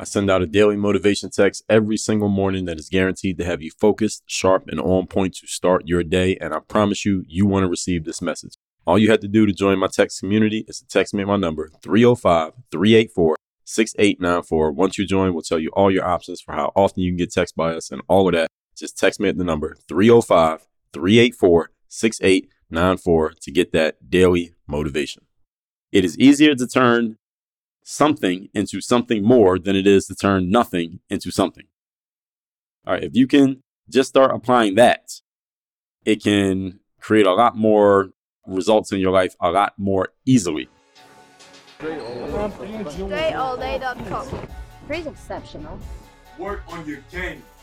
I send out a daily motivation text every single morning that is guaranteed to have you focused, sharp, and on point to start your day. And I promise you, you want to receive this message. All you have to do to join my text community is to text me at my number 305 384 6894. Once you join, we'll tell you all your options for how often you can get text by us and all of that just text me at the number 305 384 6894 to get that daily motivation. It is easier to turn something into something more than it is to turn nothing into something. All right, if you can just start applying that, it can create a lot more results in your life a lot more easily. DreAllDay.com. Pretty exceptional. Work on your game.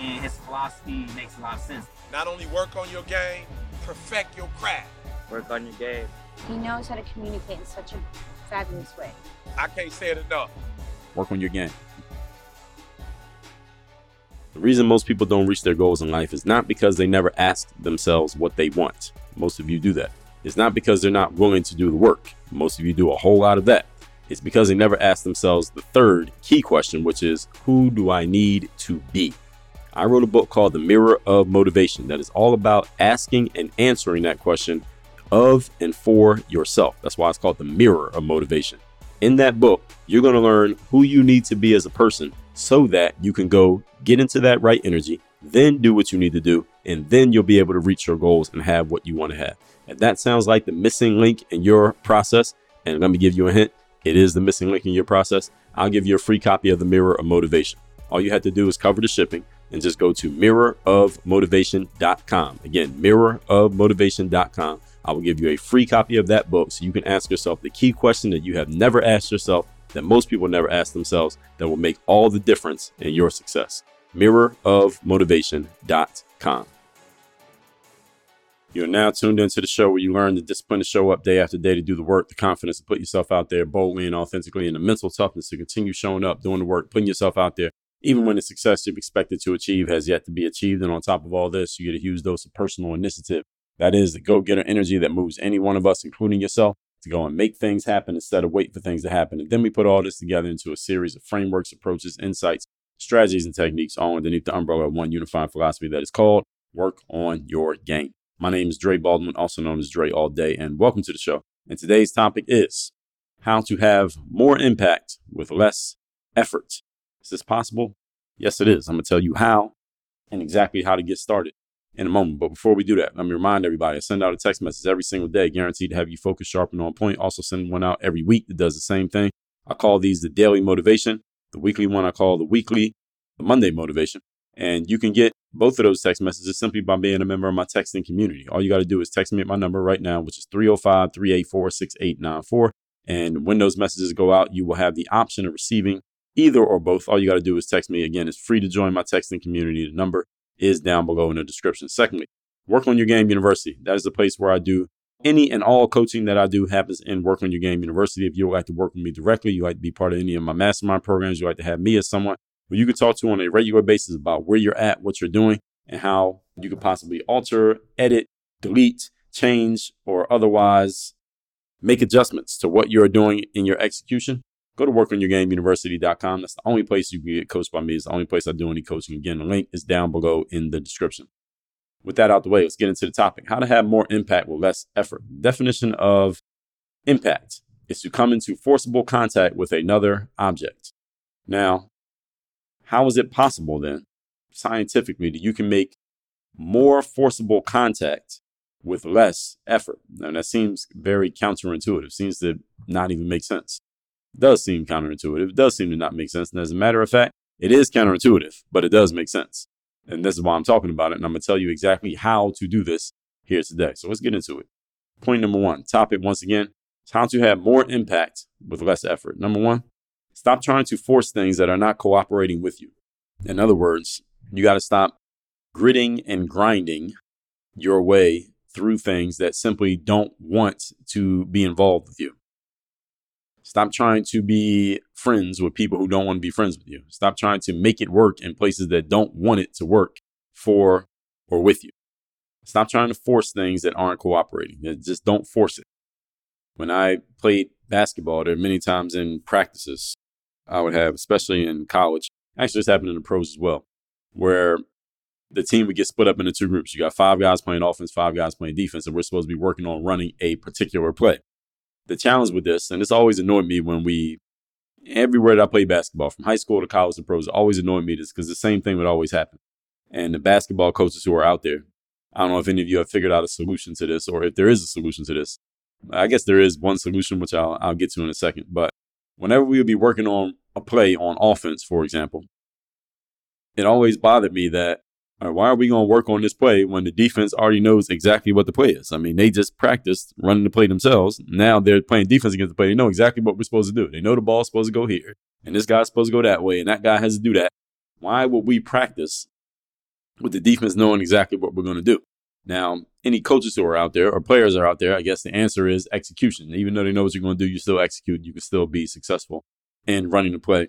And his philosophy makes a lot of sense. Not only work on your game, perfect your craft. Work on your game. He knows how to communicate in such a fabulous way. I can't say it enough. Work on your game. The reason most people don't reach their goals in life is not because they never ask themselves what they want. Most of you do that. It's not because they're not willing to do the work. Most of you do a whole lot of that. It's because they never ask themselves the third key question, which is who do I need to be? I wrote a book called The Mirror of Motivation that is all about asking and answering that question of and for yourself. That's why it's called The Mirror of Motivation. In that book, you're going to learn who you need to be as a person so that you can go get into that right energy, then do what you need to do, and then you'll be able to reach your goals and have what you want to have. If that sounds like the missing link in your process, and let me give you a hint, it is the missing link in your process, I'll give you a free copy of The Mirror of Motivation. All you have to do is cover the shipping and just go to mirrorofmotivation.com. Again, mirrorofmotivation.com. I will give you a free copy of that book so you can ask yourself the key question that you have never asked yourself, that most people never ask themselves, that will make all the difference in your success. Mirrorofmotivation.com. You're now tuned into the show where you learn the discipline to show up day after day to do the work, the confidence to put yourself out there boldly and authentically, and the mental toughness to continue showing up, doing the work, putting yourself out there even when the success you've expected to achieve has yet to be achieved. And on top of all this, you get a huge dose of personal initiative. That is the go getter energy that moves any one of us, including yourself, to go and make things happen instead of wait for things to happen. And then we put all this together into a series of frameworks, approaches, insights, strategies, and techniques all underneath the umbrella of one unified philosophy that is called Work on Your Game. My name is Dre Baldwin, also known as Dre All Day, and welcome to the show. And today's topic is how to have more impact with less effort. Is this possible? Yes, it is. I'm going to tell you how and exactly how to get started in a moment. But before we do that, let me remind everybody I send out a text message every single day, guaranteed to have you focused, sharp, and on point. Also, send one out every week that does the same thing. I call these the daily motivation. The weekly one I call the weekly, the Monday motivation. And you can get both of those text messages simply by being a member of my texting community. All you got to do is text me at my number right now, which is 305 384 6894. And when those messages go out, you will have the option of receiving either or both. All you got to do is text me. Again, it's free to join my texting community. The number is down below in the description. Secondly, Work on Your Game University. That is the place where I do any and all coaching that I do happens in Work on Your Game University. If you would like to work with me directly, you like to be part of any of my mastermind programs, you like to have me as someone who you can talk to on a regular basis about where you're at, what you're doing, and how you could possibly alter, edit, delete, change, or otherwise make adjustments to what you're doing in your execution. Go to workonyourgameuniversity.com. That's the only place you can get coached by me. It's the only place I do any coaching. Again, the link is down below in the description. With that out the way, let's get into the topic. How to have more impact with less effort. Definition of impact is to come into forcible contact with another object. Now, how is it possible then, scientifically, that you can make more forcible contact with less effort? Now, that seems very counterintuitive, seems to not even make sense. Does seem counterintuitive. It does seem to not make sense. And as a matter of fact, it is counterintuitive, but it does make sense. And this is why I'm talking about it. And I'm going to tell you exactly how to do this here today. So let's get into it. Point number one topic, once again, is how to have more impact with less effort. Number one, stop trying to force things that are not cooperating with you. In other words, you got to stop gritting and grinding your way through things that simply don't want to be involved with you. Stop trying to be friends with people who don't want to be friends with you. Stop trying to make it work in places that don't want it to work for or with you. Stop trying to force things that aren't cooperating. Just don't force it. When I played basketball, there are many times in practices I would have, especially in college. Actually, this happened in the pros as well, where the team would get split up into two groups. You got five guys playing offense, five guys playing defense, and we're supposed to be working on running a particular play the challenge with this, and it's always annoyed me when we, everywhere that I play basketball, from high school to college to pros, always annoyed me this because the same thing would always happen. And the basketball coaches who are out there, I don't know if any of you have figured out a solution to this or if there is a solution to this. I guess there is one solution, which I'll, I'll get to in a second. But whenever we would be working on a play on offense, for example, it always bothered me that why are we going to work on this play when the defense already knows exactly what the play is? I mean, they just practiced running the play themselves. Now they're playing defense against the play. They know exactly what we're supposed to do. They know the ball's supposed to go here, and this guy's supposed to go that way, and that guy has to do that. Why would we practice with the defense knowing exactly what we're going to do? Now, any coaches who are out there or players are out there, I guess the answer is execution. Even though they know what you're going to do, you still execute. You can still be successful in running the play,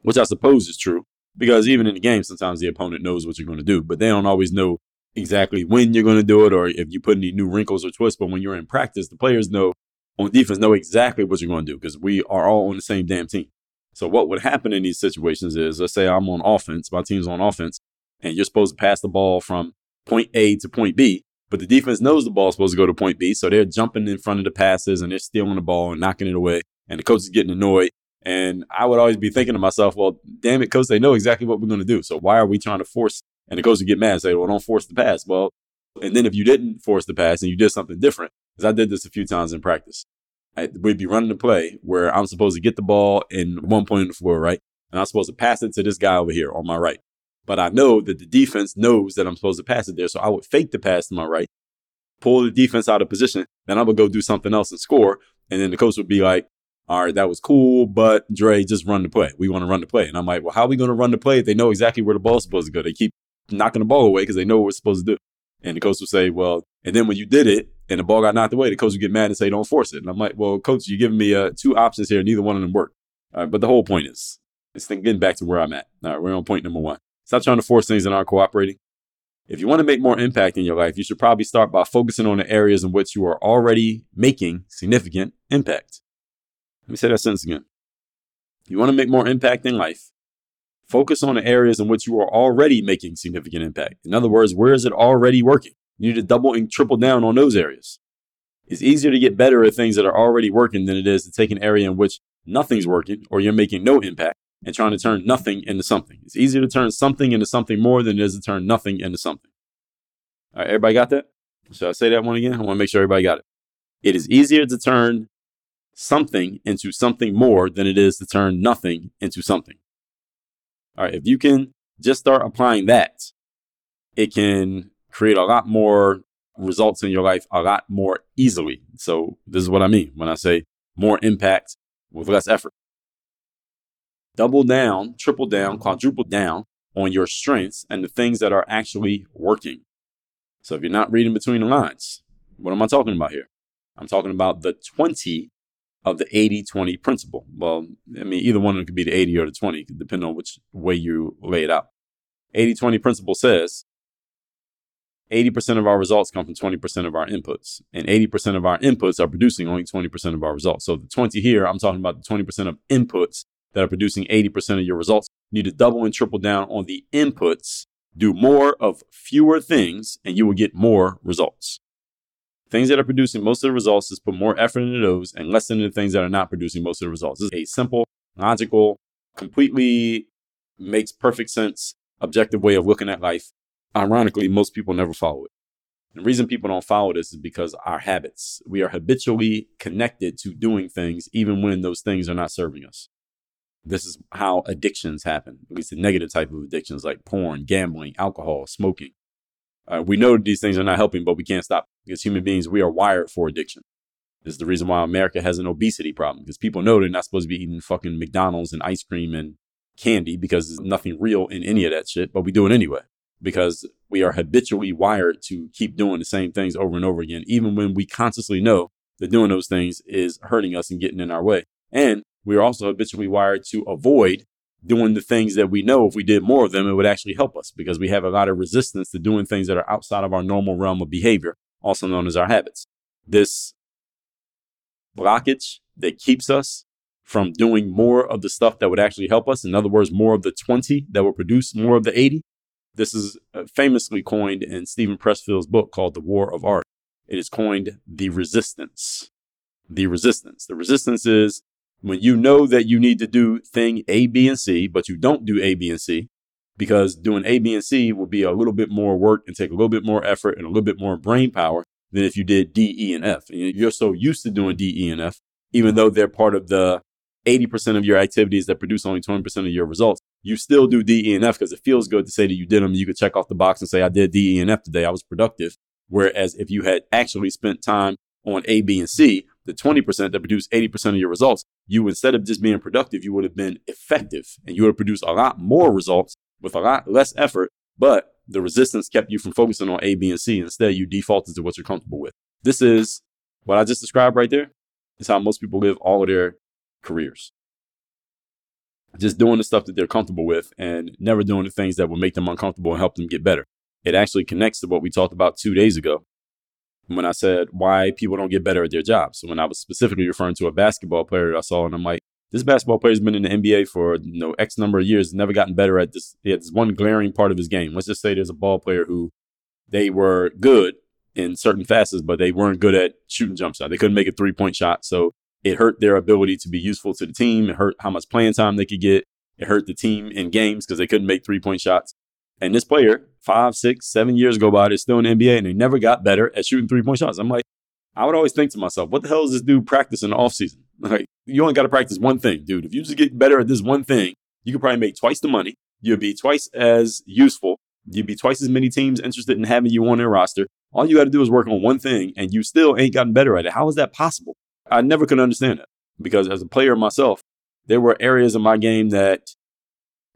which I suppose is true because even in the game, sometimes the opponent knows what you're going to do, but they don't always know exactly when you're going to do it or if you put any new wrinkles or twists. But when you're in practice, the players know on defense know exactly what you're going to do because we are all on the same damn team. So what would happen in these situations is, let's say I'm on offense, my team's on offense, and you're supposed to pass the ball from point A to point B, but the defense knows the ball's supposed to go to point B, so they're jumping in front of the passes and they're stealing the ball and knocking it away, and the coach is getting annoyed and I would always be thinking to myself, well, damn it, coach, they know exactly what we're going to do. So why are we trying to force? And the coach would get mad and say, well, don't force the pass. Well, and then if you didn't force the pass and you did something different, because I did this a few times in practice, I, we'd be running a play where I'm supposed to get the ball in one point on the floor, right? And I'm supposed to pass it to this guy over here on my right. But I know that the defense knows that I'm supposed to pass it there. So I would fake the pass to my right, pull the defense out of position, then I would go do something else and score. And then the coach would be like, all right, that was cool, but Dre, just run the play. We want to run the play. And I'm like, well, how are we going to run the play if they know exactly where the ball's supposed to go? They keep knocking the ball away because they know what we're supposed to do. And the coach will say, well, and then when you did it and the ball got knocked away, the coach would get mad and say, don't force it. And I'm like, well, coach, you're giving me uh, two options here. Neither one of them work. but the whole point is, it's getting back to where I'm at. All right, we're on point number one. Stop trying to force things that aren't cooperating. If you want to make more impact in your life, you should probably start by focusing on the areas in which you are already making significant impact. Let me say that sentence again. You want to make more impact in life. Focus on the areas in which you are already making significant impact. In other words, where is it already working? You need to double and triple down on those areas. It's easier to get better at things that are already working than it is to take an area in which nothing's working or you're making no impact and trying to turn nothing into something. It's easier to turn something into something more than it is to turn nothing into something. All right, everybody got that? Should I say that one again? I want to make sure everybody got it. It is easier to turn something into something more than it is to turn nothing into something. All right, if you can just start applying that it can create a lot more results in your life a lot more easily. So, this is what I mean when I say more impact with less effort. Double down, triple down, quadruple down on your strengths and the things that are actually working. So, if you're not reading between the lines, what am I talking about here? I'm talking about the 20 of the 80 20 principle. Well, I mean, either one of them could be the 80 or the 20, depending on which way you lay it out. 80 20 principle says 80% of our results come from 20% of our inputs, and 80% of our inputs are producing only 20% of our results. So the 20 here, I'm talking about the 20% of inputs that are producing 80% of your results. You need to double and triple down on the inputs, do more of fewer things, and you will get more results. Things that are producing most of the results is put more effort into those and less into the things that are not producing most of the results. This is a simple, logical, completely makes perfect sense, objective way of looking at life Ironically, most people never follow it. The reason people don't follow this is because our habits. We are habitually connected to doing things even when those things are not serving us. This is how addictions happen, at least the negative type of addictions like porn, gambling, alcohol, smoking. Uh, we know these things are not helping, but we can't stop because human beings, we are wired for addiction. This is the reason why America has an obesity problem because people know they're not supposed to be eating fucking McDonald's and ice cream and candy because there's nothing real in any of that shit, but we do it anyway because we are habitually wired to keep doing the same things over and over again, even when we consciously know that doing those things is hurting us and getting in our way. And we are also habitually wired to avoid doing the things that we know if we did more of them, it would actually help us because we have a lot of resistance to doing things that are outside of our normal realm of behavior, also known as our habits. This blockage that keeps us from doing more of the stuff that would actually help us, in other words, more of the 20 that will produce more of the 80, this is uh, famously coined in Steven Pressfield's book called The War of Art. It is coined the resistance. The resistance. The resistance is when you know that you need to do thing A, B, and C, but you don't do A, B, and C because doing A, B, and C will be a little bit more work and take a little bit more effort and a little bit more brain power than if you did D, E, and F. And you're so used to doing D, E, and F, even though they're part of the 80% of your activities that produce only 20% of your results, you still do D, E, and F because it feels good to say that you did them. You could check off the box and say, I did D, E, and F today. I was productive. Whereas if you had actually spent time on A, B, and C, the 20% that produce 80% of your results, you instead of just being productive, you would have been effective and you would have produced a lot more results with a lot less effort. But the resistance kept you from focusing on A, B, and C. Instead, you defaulted to what you're comfortable with. This is what I just described right there. Is how most people live all of their careers just doing the stuff that they're comfortable with and never doing the things that will make them uncomfortable and help them get better. It actually connects to what we talked about two days ago when I said why people don't get better at their jobs. So when I was specifically referring to a basketball player that I saw, and I'm like, this basketball player's been in the NBA for you know X number of years, never gotten better at this. He had this one glaring part of his game. Let's just say there's a ball player who they were good in certain facets, but they weren't good at shooting jump shots. They couldn't make a three point shot. So it hurt their ability to be useful to the team. It hurt how much playing time they could get. It hurt the team in games because they couldn't make three point shots. And this player, five, six, seven years go by, they're still in the NBA and they never got better at shooting three point shots. I'm like, I would always think to myself, what the hell is this dude practicing in the offseason? Like, you only got to practice one thing, dude. If you just get better at this one thing, you could probably make twice the money. You'd be twice as useful. You'd be twice as many teams interested in having you on their roster. All you got to do is work on one thing and you still ain't gotten better at it. How is that possible? I never could understand that because as a player myself, there were areas of my game that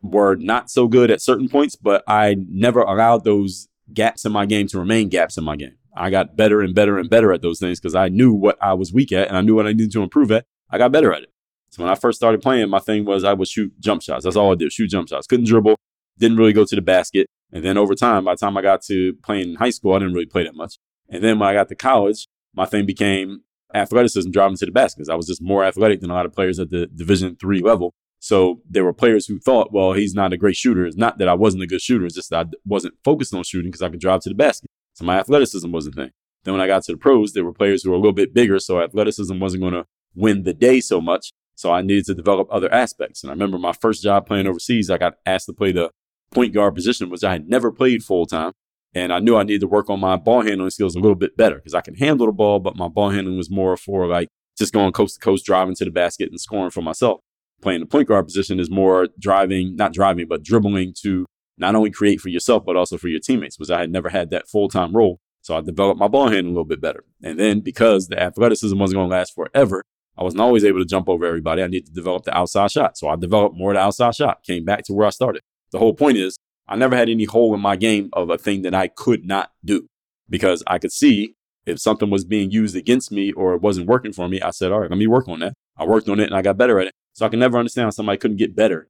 were not so good at certain points, but I never allowed those gaps in my game to remain gaps in my game. I got better and better and better at those things because I knew what I was weak at and I knew what I needed to improve at. I got better at it. So when I first started playing, my thing was I would shoot jump shots. That's all I did, shoot jump shots. Couldn't dribble, didn't really go to the basket. And then over time, by the time I got to playing in high school, I didn't really play that much. And then when I got to college, my thing became athleticism driving to the basket I was just more athletic than a lot of players at the Division three level. So there were players who thought, well, he's not a great shooter. It's not that I wasn't a good shooter. It's just that I wasn't focused on shooting because I could drive to the basket. So my athleticism was a thing. Then when I got to the pros, there were players who were a little bit bigger. So athleticism wasn't going to win the day so much. So I needed to develop other aspects. And I remember my first job playing overseas, I got asked to play the point guard position, which I had never played full time. And I knew I needed to work on my ball handling skills a little bit better because I can handle the ball, but my ball handling was more for like just going coast to coast, driving to the basket and scoring for myself. Playing the point guard position is more driving, not driving, but dribbling to not only create for yourself, but also for your teammates, which I had never had that full time role. So I developed my ball handling a little bit better. And then because the athleticism wasn't going to last forever, I wasn't always able to jump over everybody. I needed to develop the outside shot. So I developed more of the outside shot, came back to where I started. The whole point is I never had any hole in my game of a thing that I could not do because I could see if something was being used against me or it wasn't working for me. I said, all right, let me work on that. I worked on it and I got better at it. So I can never understand how somebody couldn't get better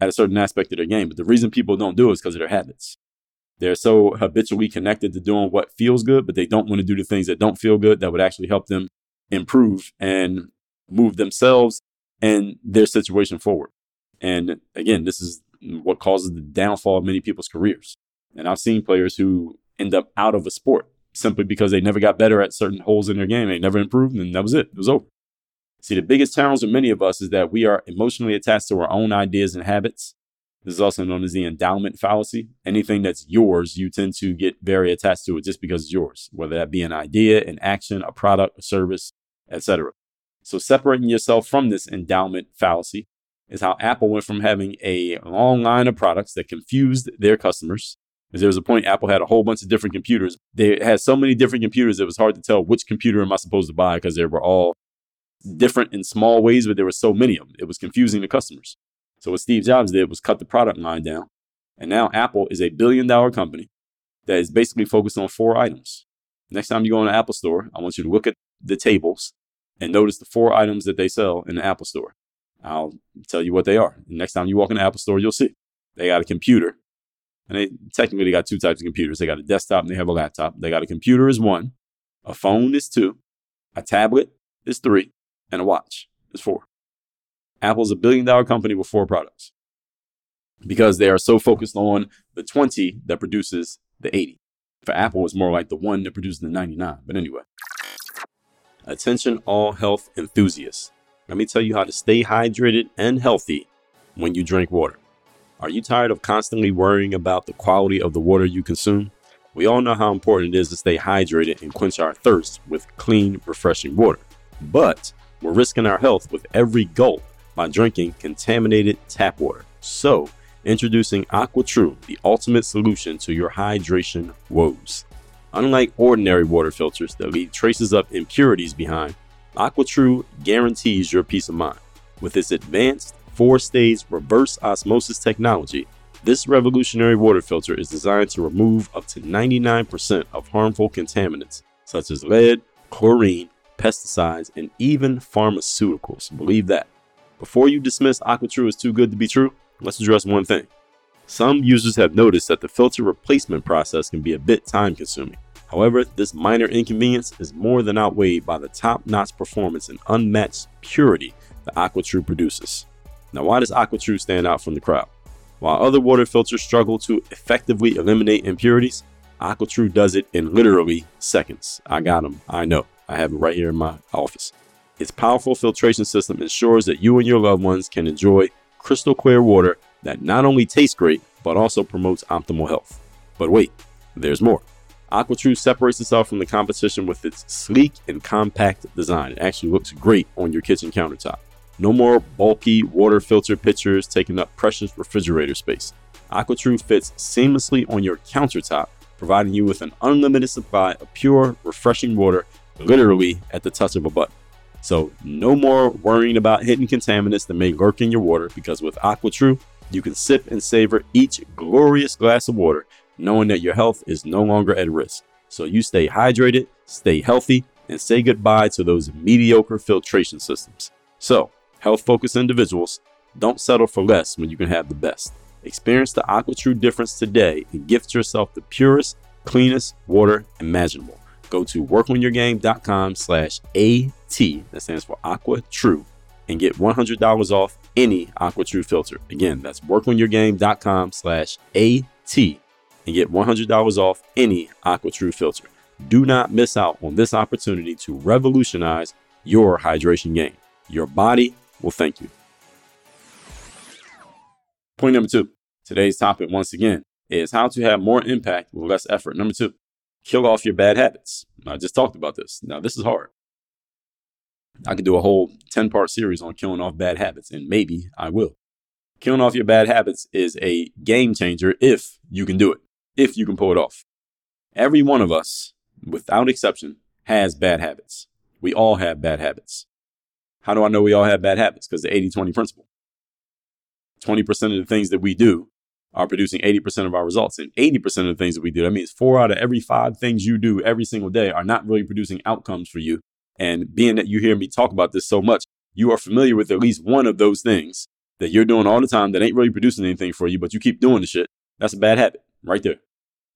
at a certain aspect of their game. But the reason people don't do it is because of their habits. They're so habitually connected to doing what feels good, but they don't want to do the things that don't feel good that would actually help them improve and move themselves and their situation forward. And again, this is what causes the downfall of many people's careers. And I've seen players who end up out of a sport simply because they never got better at certain holes in their game. They never improved, and that was it. It was over. See, the biggest challenge with many of us is that we are emotionally attached to our own ideas and habits. This is also known as the endowment fallacy. Anything that's yours, you tend to get very attached to it just because it's yours, whether that be an idea, an action, a product, a service, etc. So separating yourself from this endowment fallacy is how Apple went from having a long line of products that confused their customers. Because there was a point Apple had a whole bunch of different computers. They had so many different computers, it was hard to tell which computer am I supposed to buy because they were all different in small ways, but there were so many of them. It was confusing to customers. So what Steve Jobs did was cut the product line down. And now Apple is a billion dollar company that is basically focused on four items. Next time you go in the Apple store, I want you to look at the tables and notice the four items that they sell in the Apple store. I'll tell you what they are. Next time you walk in the Apple store, you'll see. They got a computer. And they technically they got two types of computers. They got a desktop and they have a laptop. They got a computer is one, a phone is two, a tablet is three, and a watch is four. Apple's a billion dollar company with four products because they are so focused on the 20 that produces the 80. For Apple, it's more like the one that produces the 99. But anyway, attention, all health enthusiasts. Let me tell you how to stay hydrated and healthy when you drink water. Are you tired of constantly worrying about the quality of the water you consume? We all know how important it is to stay hydrated and quench our thirst with clean, refreshing water. But we're risking our health with every gulp by drinking contaminated tap water. So, introducing AquaTru, the ultimate solution to your hydration woes. Unlike ordinary water filters that leave traces of impurities behind, AquaTru guarantees your peace of mind. With its advanced four stage reverse osmosis technology, this revolutionary water filter is designed to remove up to 99% of harmful contaminants such as lead, chlorine, pesticides, and even pharmaceuticals. Believe that. Before you dismiss AquaTru as too good to be true, let's address one thing. Some users have noticed that the filter replacement process can be a bit time consuming. However, this minor inconvenience is more than outweighed by the top notch performance and unmatched purity that AquaTru produces. Now, why does AquaTru stand out from the crowd? While other water filters struggle to effectively eliminate impurities, AquaTru does it in literally seconds. I got them. I know. I have it right here in my office. Its powerful filtration system ensures that you and your loved ones can enjoy crystal clear water that not only tastes great, but also promotes optimal health. But wait, there's more. AquaTru separates itself from the competition with its sleek and compact design. It actually looks great on your kitchen countertop. No more bulky water filter pitchers taking up precious refrigerator space. AquaTru fits seamlessly on your countertop, providing you with an unlimited supply of pure, refreshing water literally at the touch of a button. So, no more worrying about hidden contaminants that may lurk in your water because with AquaTru, you can sip and savor each glorious glass of water knowing that your health is no longer at risk. So, you stay hydrated, stay healthy, and say goodbye to those mediocre filtration systems. So, health focused individuals, don't settle for less when you can have the best. Experience the AquaTru difference today and gift yourself the purest, cleanest water imaginable go to workonyourgame.com slash AT, that stands for Aqua True, and get $100 off any AquaTru filter. Again, that's workonyourgame.com slash AT and get $100 off any AquaTru filter. Do not miss out on this opportunity to revolutionize your hydration game. Your body will thank you. Point number two. Today's topic, once again, is how to have more impact with less effort. Number two, kill off your bad habits. I just talked about this. Now, this is hard. I could do a whole 10 part series on killing off bad habits, and maybe I will. Killing off your bad habits is a game changer if you can do it, if you can pull it off. Every one of us, without exception, has bad habits. We all have bad habits. How do I know we all have bad habits? Because the 80 20 principle. 20% of the things that we do are producing 80% of our results. And 80% of the things that we do, that means four out of every five things you do every single day are not really producing outcomes for you. And being that you hear me talk about this so much, you are familiar with at least one of those things that you're doing all the time that ain't really producing anything for you, but you keep doing the shit. That's a bad habit right there.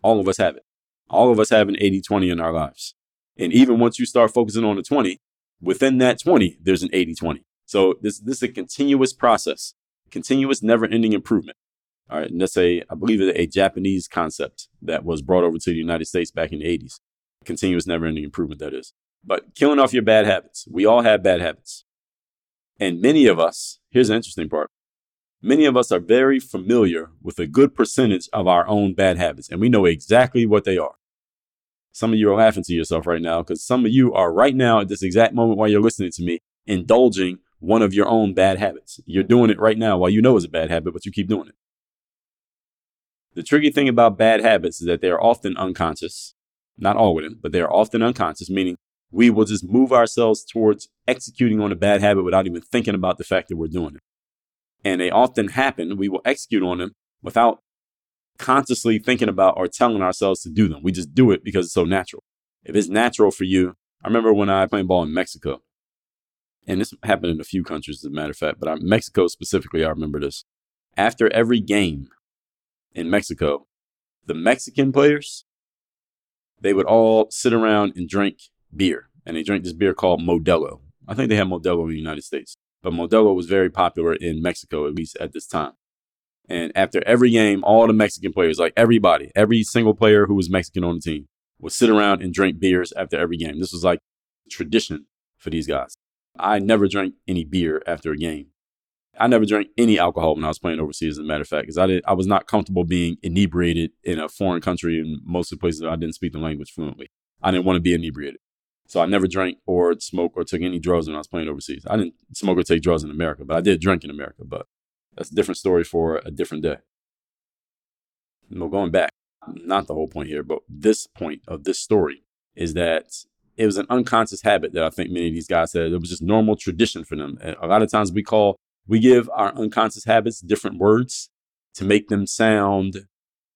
All of us have it. All of us have an 80 20 in our lives. And even once you start focusing on the 20, within that 20, there's an 80 20. So this, this is a continuous process, continuous, never ending improvement. All right. And that's a, I believe a Japanese concept that was brought over to the United States back in the 80s. Continuous, never ending improvement, that is. But killing off your bad habits. We all have bad habits. And many of us, here's an interesting part. Many of us are very familiar with a good percentage of our own bad habits, and we know exactly what they are. Some of you are laughing to yourself right now because some of you are right now at this exact moment while you're listening to me indulging one of your own bad habits. You're doing it right now while you know it's a bad habit, but you keep doing it. The tricky thing about bad habits is that they are often unconscious. Not all of them, but they are often unconscious, meaning we will just move ourselves towards executing on a bad habit without even thinking about the fact that we're doing it. And they often happen. We will execute on them without consciously thinking about or telling ourselves to do them. We just do it because it's so natural. If it's natural for you, I remember when I played ball in Mexico, and this happened in a few countries, as a matter of fact, but Mexico specifically, I remember this. After every game in Mexico, the Mexican players, they would all sit around and drink beer. And they drink this beer called Modelo. I think they have Modelo in the United States, but Modelo was very popular in Mexico, at least at this time. And after every game, all the Mexican players, like everybody, every single player who was Mexican on the team, would sit around and drink beers after every game. This was like tradition for these guys. I never drank any beer after a game. I never drank any alcohol when I was playing overseas, as a matter of fact, because I did I was not comfortable being inebriated in a foreign country and most of the places I didn't speak the language fluently. I didn't want to be inebriated. So I never drank or smoked or took any drugs when I was playing overseas. I didn't smoke or take drugs in America, but I did drink in America. But that's a different story for a different day. No, going back, not the whole point here, but this point of this story is that it was an unconscious habit that I think many of these guys said. It was just normal tradition for them. A lot of times we call, we give our unconscious habits different words to make them sound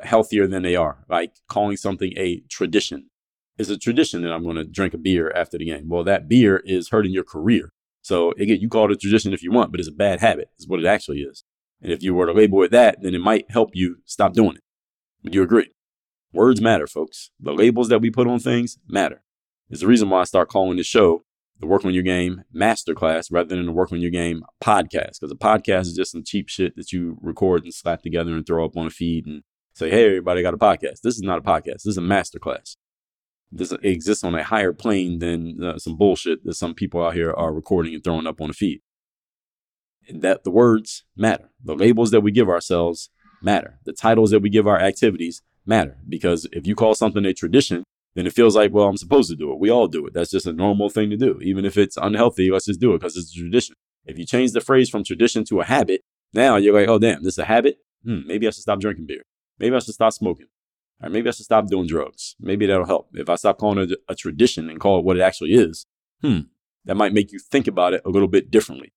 healthier than they are, like calling something a tradition. It's a tradition that I'm going to drink a beer after the game. Well, that beer is hurting your career. So again, you call it a tradition if you want, but it's a bad habit, is what it actually is. And if you were to label it that, then it might help you stop doing it. Would you agree? Words matter, folks. The labels that we put on things matter. It's the reason why I start calling this show the Work on Your Game Masterclass rather than the Work on Your Game podcast. Because a podcast is just some cheap shit that you record and slap together and throw up on a feed and say, hey, everybody got a podcast. This is not a podcast. This is a masterclass. This exists on a higher plane than uh, some bullshit that some people out here are recording and throwing up on a feed that the words matter. The labels that we give ourselves matter. The titles that we give our activities matter. Because if you call something a tradition, then it feels like, well, I'm supposed to do it. We all do it. That's just a normal thing to do. Even if it's unhealthy, let's just do it because it's a tradition. If you change the phrase from tradition to a habit, now you're like, oh, damn, this is a habit. Hmm, maybe I should stop drinking beer. Maybe I should stop smoking. Or maybe I should stop doing drugs. Maybe that'll help. If I stop calling it a tradition and call it what it actually is, hmm, that might make you think about it a little bit differently.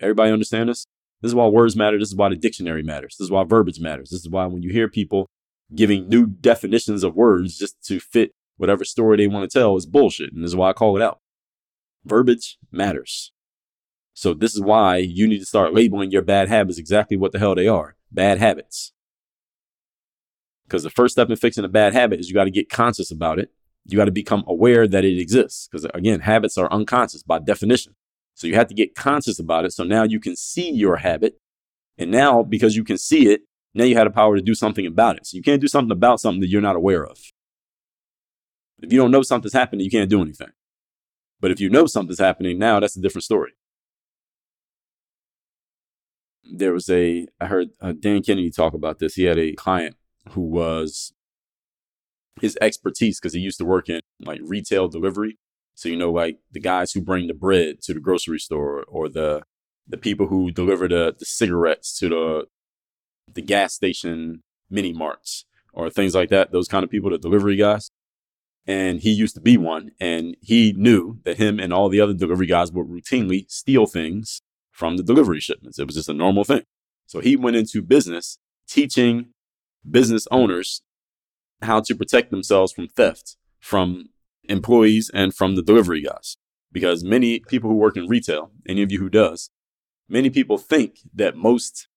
Everybody understand this? This is why words matter. This is why the dictionary matters. This is why verbiage matters. This is why when you hear people giving new definitions of words just to fit whatever story they want to tell is bullshit. And this is why I call it out. Verbiage matters. So this is why you need to start labeling your bad habits exactly what the hell they are. Bad habits. Because the first step in fixing a bad habit is you got to get conscious about it. You got to become aware that it exists. Because again, habits are unconscious by definition. So you have to get conscious about it. So now you can see your habit. And now, because you can see it, now you have the power to do something about it. So you can't do something about something that you're not aware of. If you don't know something's happening, you can't do anything. But if you know something's happening now, that's a different story. There was a, I heard uh, Dan Kennedy talk about this. He had a client who was his expertise because he used to work in like retail delivery so, you know, like the guys who bring the bread to the grocery store or the the people who deliver the, the cigarettes to the the gas station mini marts or things like that, those kind of people, the delivery guys. And he used to be one, and he knew that him and all the other delivery guys would routinely steal things from the delivery shipments. It was just a normal thing. So he went into business teaching business owners how to protect themselves from theft from employees and from the delivery guys. Because many people who work in retail, any of you who does, many people think that most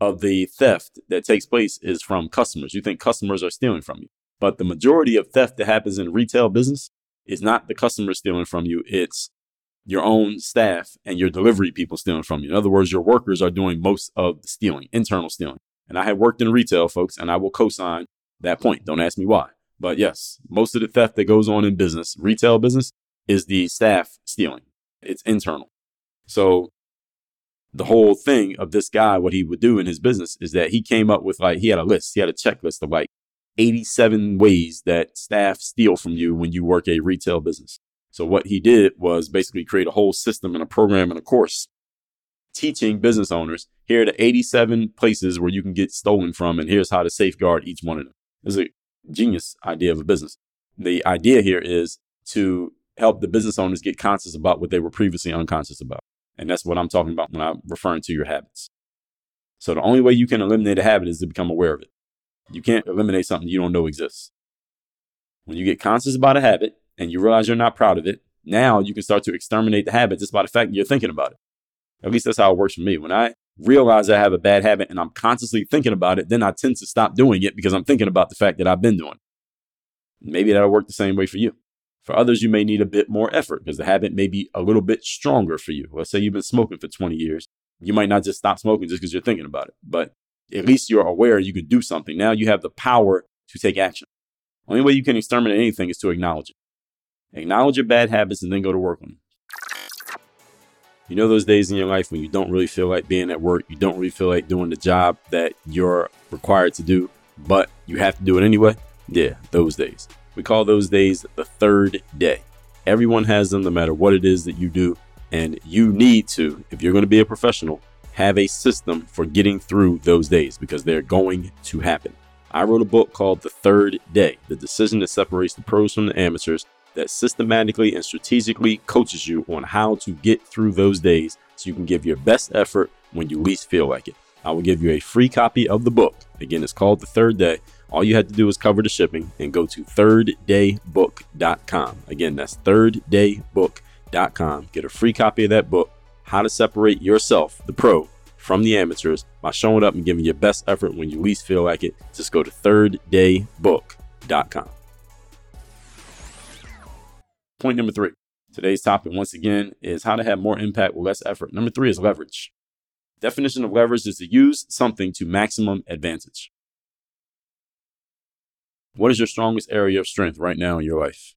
of the theft that takes place is from customers. You think customers are stealing from you. But the majority of theft that happens in retail business is not the customer stealing from you, it's your own staff and your delivery people stealing from you. In other words, your workers are doing most of the stealing, internal stealing. And I have worked in retail, folks, and I will co sign that point. Don't ask me why. But yes, most of the theft that goes on in business, retail business, is the staff stealing. It's internal. So the whole thing of this guy, what he would do in his business is that he came up with like, he had a list, he had a checklist of like 87 ways that staff steal from you when you work a retail business. So what he did was basically create a whole system and a program and a course teaching business owners here are the 87 places where you can get stolen from and here's how to safeguard each one of them. It's a genius idea of a business. The idea here is to help the business owners get conscious about what they were previously unconscious about. And that's what I'm talking about when I'm referring to your habits. So the only way you can eliminate a habit is to become aware of it. You can't eliminate something you don't know exists. When you get conscious about a habit and you realize you're not proud of it, now you can start to exterminate the habit just by the fact that you're thinking about it. At least that's how it works for me. When I realize I have a bad habit and I'm consciously thinking about it, then I tend to stop doing it because I'm thinking about the fact that I've been doing it. Maybe that'll work the same way for you. For others, you may need a bit more effort because the habit may be a little bit stronger for you. Let's say you've been smoking for 20 years. You might not just stop smoking just because you're thinking about it, but at least you're aware you can do something. Now you have the power to take action. Only way you can exterminate anything is to acknowledge it. Acknowledge your bad habits and then go to work on them. You know those days in your life when you don't really feel like being at work, you don't really feel like doing the job that you're required to do, but you have to do it anyway? Yeah, those days. We call those days the third day. Everyone has them no matter what it is that you do. And you need to, if you're going to be a professional, have a system for getting through those days because they're going to happen. I wrote a book called The Third Day The Decision That Separates the Pros from the Amateurs that systematically and strategically coaches you on how to get through those days so you can give your best effort when you least feel like it. I will give you a free copy of the book. Again, it's called The Third Day. All you have to do is cover the shipping and go to thirddaybook.com. Again, that's thirddaybook.com. Get a free copy of that book, How to Separate Yourself, the Pro, from the Amateurs by showing up and giving your best effort when you least feel like it. Just go to thirddaybook.com. Point number three. Today's topic, once again, is how to have more impact with less effort. Number three is leverage. Definition of leverage is to use something to maximum advantage. What is your strongest area of strength right now in your life?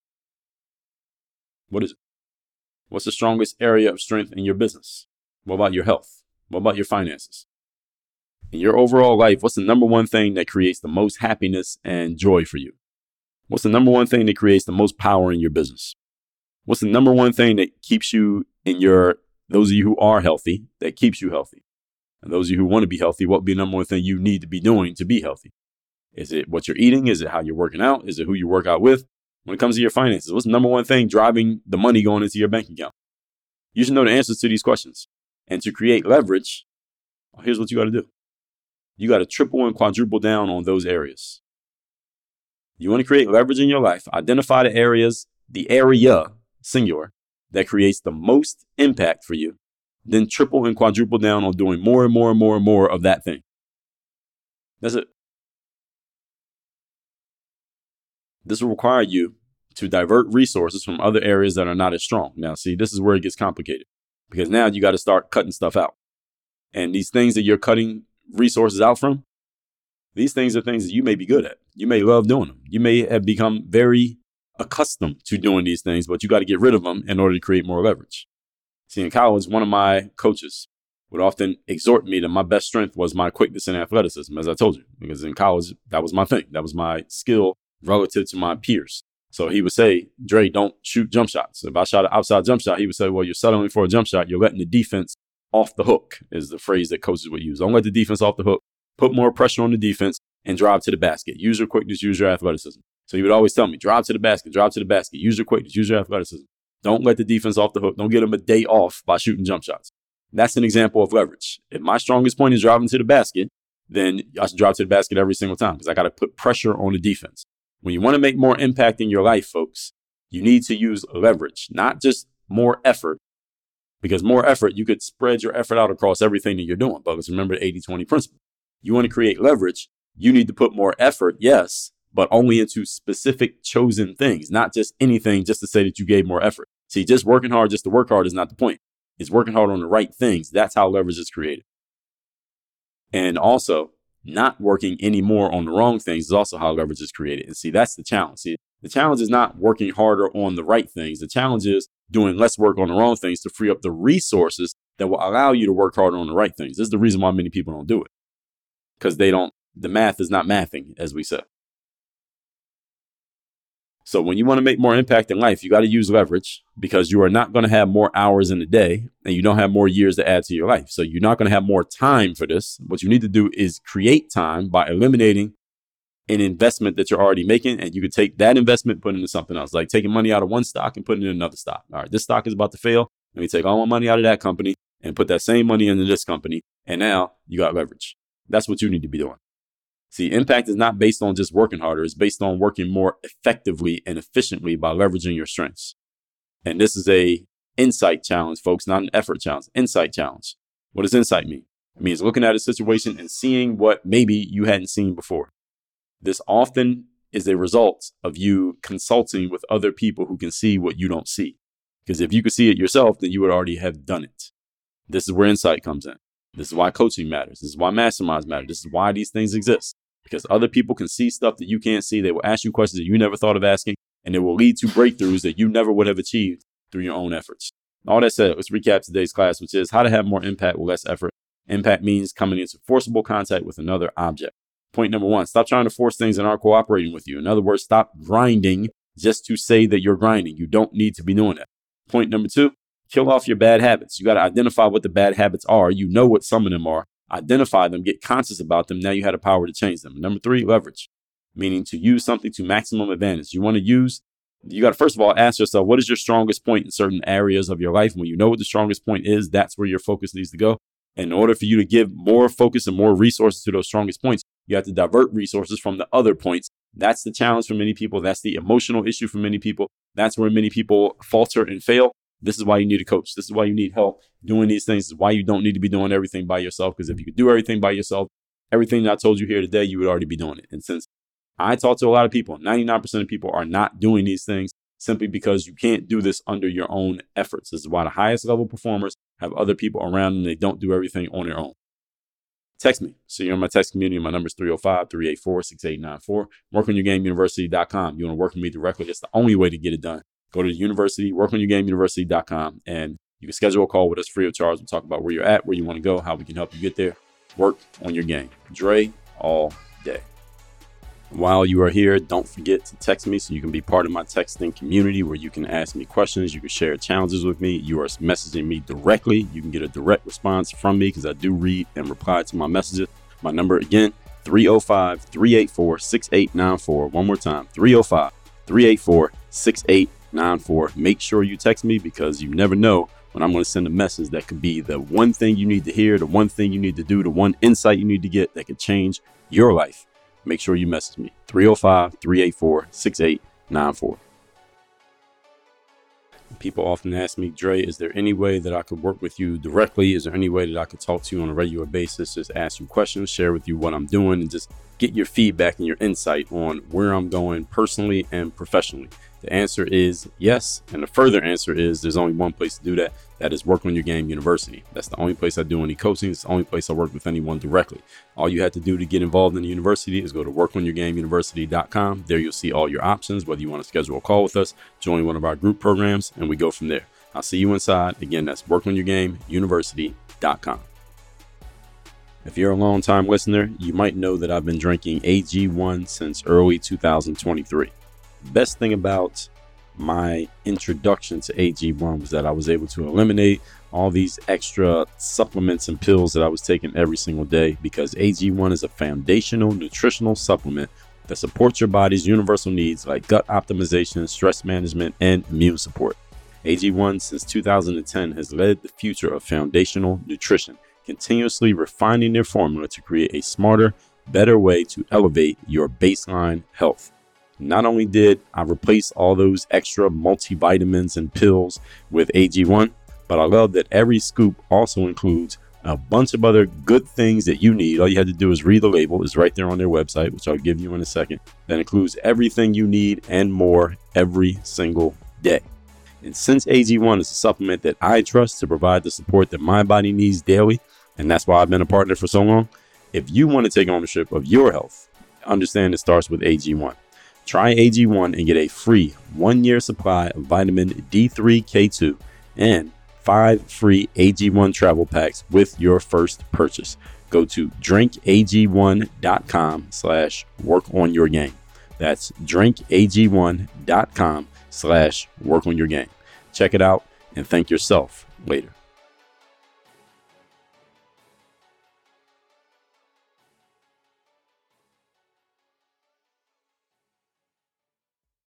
What is it? What's the strongest area of strength in your business? What about your health? What about your finances? In your overall life, what's the number one thing that creates the most happiness and joy for you? What's the number one thing that creates the most power in your business? What's the number one thing that keeps you in your, those of you who are healthy, that keeps you healthy? And those of you who want to be healthy, what would be the number one thing you need to be doing to be healthy? Is it what you're eating? Is it how you're working out? Is it who you work out with? When it comes to your finances, what's the number one thing driving the money going into your bank account? You should know the answers to these questions. And to create leverage, here's what you got to do. You got to triple and quadruple down on those areas. You want to create leverage in your life, identify the areas, the area singular, that creates the most impact for you, then triple and quadruple down on doing more and more and more and more of that thing. That's it. This will require you to divert resources from other areas that are not as strong. Now, see, this is where it gets complicated because now you got to start cutting stuff out. And these things that you're cutting resources out from, these things are things that you may be good at. You may love doing them. You may have become very accustomed to doing these things, but you got to get rid of them in order to create more leverage. See, in college, one of my coaches would often exhort me that my best strength was my quickness and athleticism, as I told you, because in college, that was my thing. That was my skill relative to my peers. So he would say, Dre, don't shoot jump shots. If I shot an outside jump shot, he would say, well, you're settling for a jump shot. You're letting the defense off the hook, is the phrase that coaches would use. Don't let the defense off the hook. Put more pressure on the defense and drive to the basket. Use your quickness, use your athleticism. So he would always tell me, drive to the basket, drive to the basket, use your quickness, use your athleticism. Don't let the defense off the hook. Don't get them a day off by shooting jump shots. That's an example of leverage. If my strongest point is driving to the basket, then I should drive to the basket every single time because I got to put pressure on the defense. When you want to make more impact in your life, folks, you need to use leverage, not just more effort. Because more effort, you could spread your effort out across everything that you're doing. But remember the 80 20 principle. You want to create leverage, you need to put more effort, yes, but only into specific chosen things, not just anything just to say that you gave more effort. See, just working hard just to work hard is not the point. It's working hard on the right things. That's how leverage is created. And also, not working any more on the wrong things is also how leverage is created. And see, that's the challenge. See, the challenge is not working harder on the right things. The challenge is doing less work on the wrong things to free up the resources that will allow you to work harder on the right things. This is the reason why many people don't do it. Because they don't, the math is not mathing, as we said. So when you want to make more impact in life, you got to use leverage because you are not going to have more hours in a day and you don't have more years to add to your life. So you're not going to have more time for this. What you need to do is create time by eliminating an investment that you're already making. And you could take that investment, put it into something else, like taking money out of one stock and putting it in another stock. All right, this stock is about to fail. Let me take all my money out of that company and put that same money into this company. And now you got leverage. That's what you need to be doing. See, impact is not based on just working harder. It's based on working more effectively and efficiently by leveraging your strengths. And this is a insight challenge, folks, not an effort challenge. Insight challenge. What does insight mean? It means looking at a situation and seeing what maybe you hadn't seen before. This often is a result of you consulting with other people who can see what you don't see. Because if you could see it yourself, then you would already have done it. This is where insight comes in. This is why coaching matters. This is why masterminds matter. This is why these things exist because other people can see stuff that you can't see. They will ask you questions that you never thought of asking, and it will lead to breakthroughs that you never would have achieved through your own efforts. All that said, let's recap today's class, which is how to have more impact with less effort. Impact means coming into forcible contact with another object. Point number one, stop trying to force things that aren't cooperating with you. In other words, stop grinding just to say that you're grinding. You don't need to be doing that. Point number two, kill off your bad habits. You got to identify what the bad habits are. You know what some of them are identify them, get conscious about them. Now you have the power to change them. Number three, leverage, meaning to use something to maximum advantage. You want to use, you got to first of all ask yourself, what is your strongest point in certain areas of your life? When you know what the strongest point is, that's where your focus needs to go. And in order for you to give more focus and more resources to those strongest points, you have to divert resources from the other points. That's the challenge for many people. That's the emotional issue for many people. That's where many people falter and fail. This is why you need a coach. This is why you need help doing these things. This is why you don't need to be doing everything by yourself. Because if you could do everything by yourself, everything I told you here today, you would already be doing it. And since I talk to a lot of people, 99% of people are not doing these things simply because you can't do this under your own efforts. This is why the highest level performers have other people around them. They don't do everything on their own. Text me. So you're in my text community. My number is 305 384 6894. WorkOnYourGameUniversity.com. You want to work with me directly. That's the only way to get it done go to the university, workonyourgameuniversity.com, and you can schedule a call with us free of charge. We'll talk about where you're at, where you want to go, how we can help you get there. Work on your game. Dre all day. While you are here, don't forget to text me so you can be part of my texting community where you can ask me questions, you can share challenges with me. You are messaging me directly. You can get a direct response from me because I do read and reply to my messages. My number again, 305 384 6894. One more time, 305 384 6894. 94. Make sure you text me because you never know when I'm going to send a message that could be the one thing you need to hear, the one thing you need to do, the one insight you need to get that could change your life. Make sure you message me 305 384 6894. People often ask me, Dre, is there any way that I could work with you directly? Is there any way that I could talk to you on a regular basis? Just ask you questions, share with you what I'm doing, and just get your feedback and your insight on where I'm going personally and professionally. The answer is yes. And the further answer is there's only one place to do that. That is Work on Your Game University. That's the only place I do any coaching. It's the only place I work with anyone directly. All you have to do to get involved in the university is go to workonyourgameuniversity.com. There you'll see all your options, whether you want to schedule a call with us, join one of our group programs, and we go from there. I'll see you inside. Again, that's workonyourgameuniversity.com. If you're a long time listener, you might know that I've been drinking AG1 since early 2023 best thing about my introduction to AG1 was that I was able to eliminate all these extra supplements and pills that I was taking every single day because AG1 is a foundational nutritional supplement that supports your body's universal needs like gut optimization, stress management, and immune support. AG1 since 2010 has led the future of foundational nutrition, continuously refining their formula to create a smarter, better way to elevate your baseline health. Not only did I replace all those extra multivitamins and pills with AG1, but I love that every scoop also includes a bunch of other good things that you need. All you had to do is read the label, it's right there on their website, which I'll give you in a second. That includes everything you need and more every single day. And since AG1 is a supplement that I trust to provide the support that my body needs daily, and that's why I've been a partner for so long, if you want to take ownership of your health, understand it starts with AG1. Try AG1 and get a free one year supply of vitamin D3K2 and five free AG1 travel packs with your first purchase. Go to drinkag1.com slash work on your game. That's drinkag1.com slash work on your game. Check it out and thank yourself later.